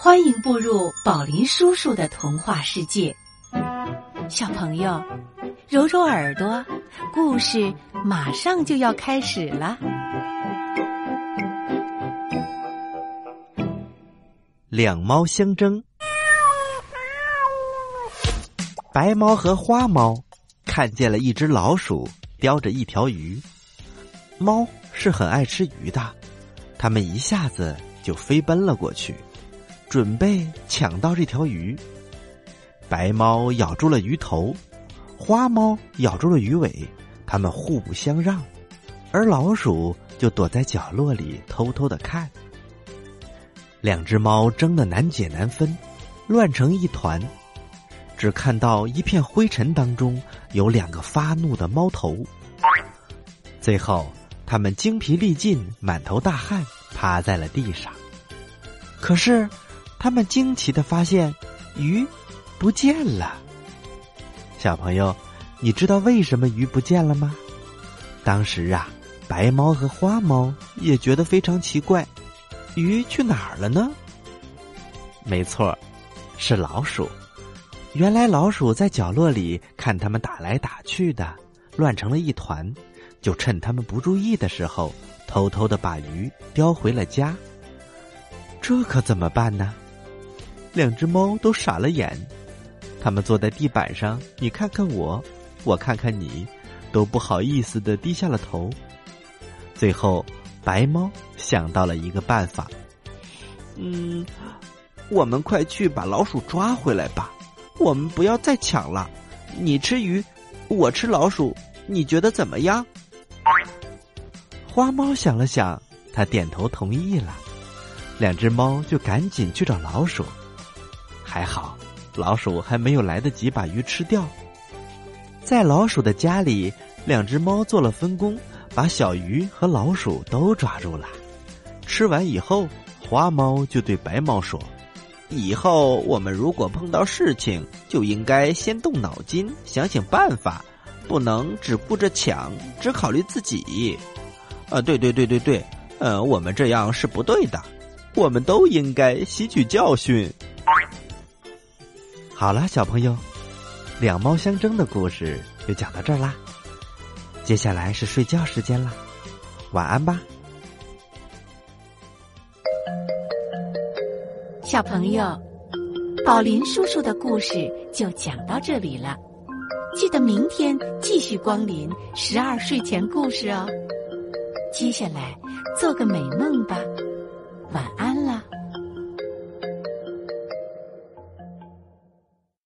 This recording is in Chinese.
欢迎步入宝林叔叔的童话世界，小朋友，揉揉耳朵，故事马上就要开始了。两猫相争，白猫和花猫看见了一只老鼠叼着一条鱼。猫是很爱吃鱼的，它们一下子就飞奔了过去。准备抢到这条鱼，白猫咬住了鱼头，花猫咬住了鱼尾，它们互不相让，而老鼠就躲在角落里偷偷的看。两只猫争得难解难分，乱成一团，只看到一片灰尘当中有两个发怒的猫头。最后，它们精疲力尽，满头大汗，趴在了地上。可是。他们惊奇的发现，鱼不见了。小朋友，你知道为什么鱼不见了吗？当时啊，白猫和花猫也觉得非常奇怪，鱼去哪儿了呢？没错，是老鼠。原来老鼠在角落里看他们打来打去的，乱成了一团，就趁他们不注意的时候，偷偷的把鱼叼回了家。这可怎么办呢？两只猫都傻了眼，它们坐在地板上，你看看我，我看看你，都不好意思的低下了头。最后，白猫想到了一个办法，嗯，我们快去把老鼠抓回来吧，我们不要再抢了。你吃鱼，我吃老鼠，你觉得怎么样？花猫想了想，它点头同意了。两只猫就赶紧去找老鼠。还好，老鼠还没有来得及把鱼吃掉。在老鼠的家里，两只猫做了分工，把小鱼和老鼠都抓住了。吃完以后，花猫就对白猫说：“以后我们如果碰到事情，就应该先动脑筋，想想办法，不能只顾着抢，只考虑自己。”啊，对对对对对，嗯，我们这样是不对的，我们都应该吸取教训。好了，小朋友，两猫相争的故事就讲到这儿啦。接下来是睡觉时间啦，晚安吧。小朋友，宝林叔叔的故事就讲到这里了，记得明天继续光临十二睡前故事哦。接下来做个美梦吧，